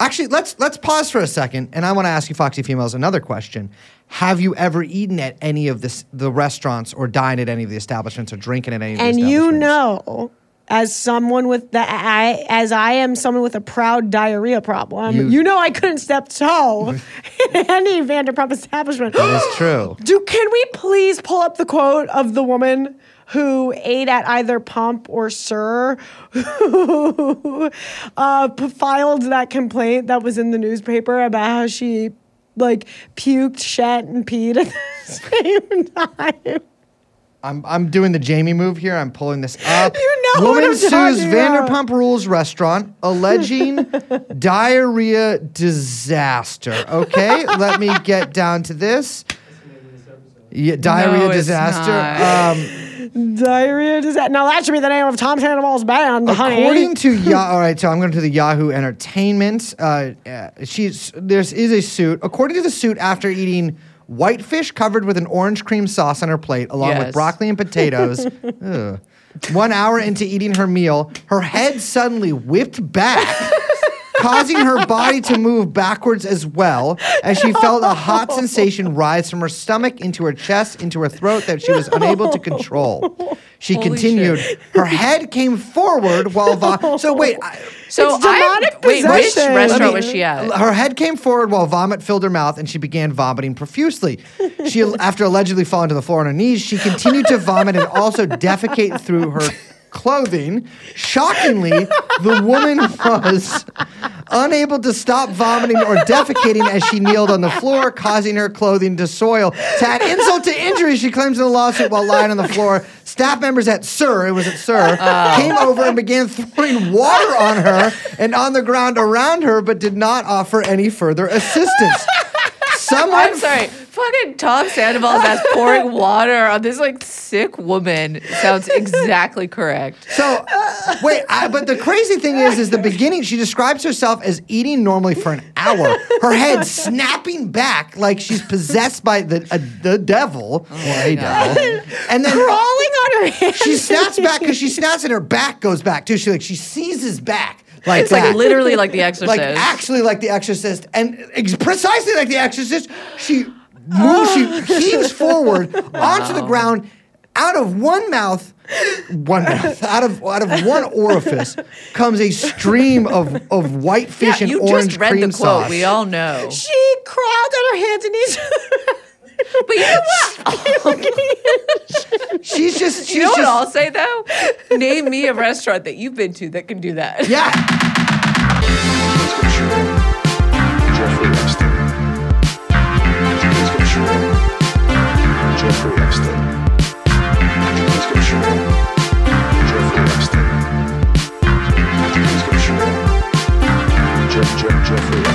Actually, let's let's pause for a second, and I want to ask you, Foxy Females, another question. Have you ever eaten at any of this, the restaurants, or dined at any of the establishments, or drinking at any of the and establishments? you know as someone with the I as I am someone with a proud diarrhea problem, You- you, know I couldn't step toe in any Vanderpump establishment. It's true. Do can we please pull up the quote of the woman who ate at either Pump or SUR, who uh, filed that complaint that was in the newspaper about how she like puked, shat, and peed at the same time. I'm I'm doing the Jamie move here. I'm pulling this up. You know Woman sues. Vanderpump Rules restaurant alleging diarrhea disaster. Okay, let me get down to this. Yeah, diarrhea it's disaster. not. Um, Diarrhea does that now that should be the name of Tom Sandoval's band, honey. According to Yahoo, all right, so I'm going to the Yahoo Entertainment. Uh, uh, she's there's is a suit. According to the suit, after eating whitefish covered with an orange cream sauce on her plate, along with Yes. broccoli and potatoes. ugh. One hour into eating her meal, her head suddenly whipped back. Causing her body to move backwards as well, as she felt a hot sensation rise from her stomach into her chest, into her throat that she was unable to control. She Holy continued. shit. Her head came forward while vo- so wait. I, So It's demonic I'm- wait, which restaurant Let me- was she at? her head came forward while vomit filled her mouth, and she began vomiting profusely. She, after allegedly falling to the floor on her knees, she continued to vomit and also defecate through her clothing. Shockingly, the woman was unable to stop vomiting or defecating as she kneeled on the floor, causing her clothing to soil. To add insult to injury, she claims in the lawsuit while lying on the floor, staff members at SUR, it was at SUR, oh. came over and began throwing water on her and on the ground around her, but did not offer any further assistance. Someone I'm sorry. Fucking Tom Sandoval that's pouring water on this like sick woman sounds exactly correct. So, wait, I, but the crazy thing is, is the beginning. She describes herself as eating normally for an hour, her head snapping back like she's possessed by the uh, the devil, or a devil, and then crawling on her hands. she snaps back because she snaps and her back goes back too. She like she seizes back like It's that. like literally like The Exorcist. like actually like the Exorcist, and ex- precisely like the Exorcist, she moves, she oh. heaves forward onto the ground, out of one mouth, one mouth, out of out of one orifice comes a stream of of white yeah, fish and you orange just read cream the quote. sauce. We all know. She crawled on her hands and knees. But you know what? she's just she's You know what just I'll say though? Name me a restaurant that you've been to that can do that. yeah. Jeffrey.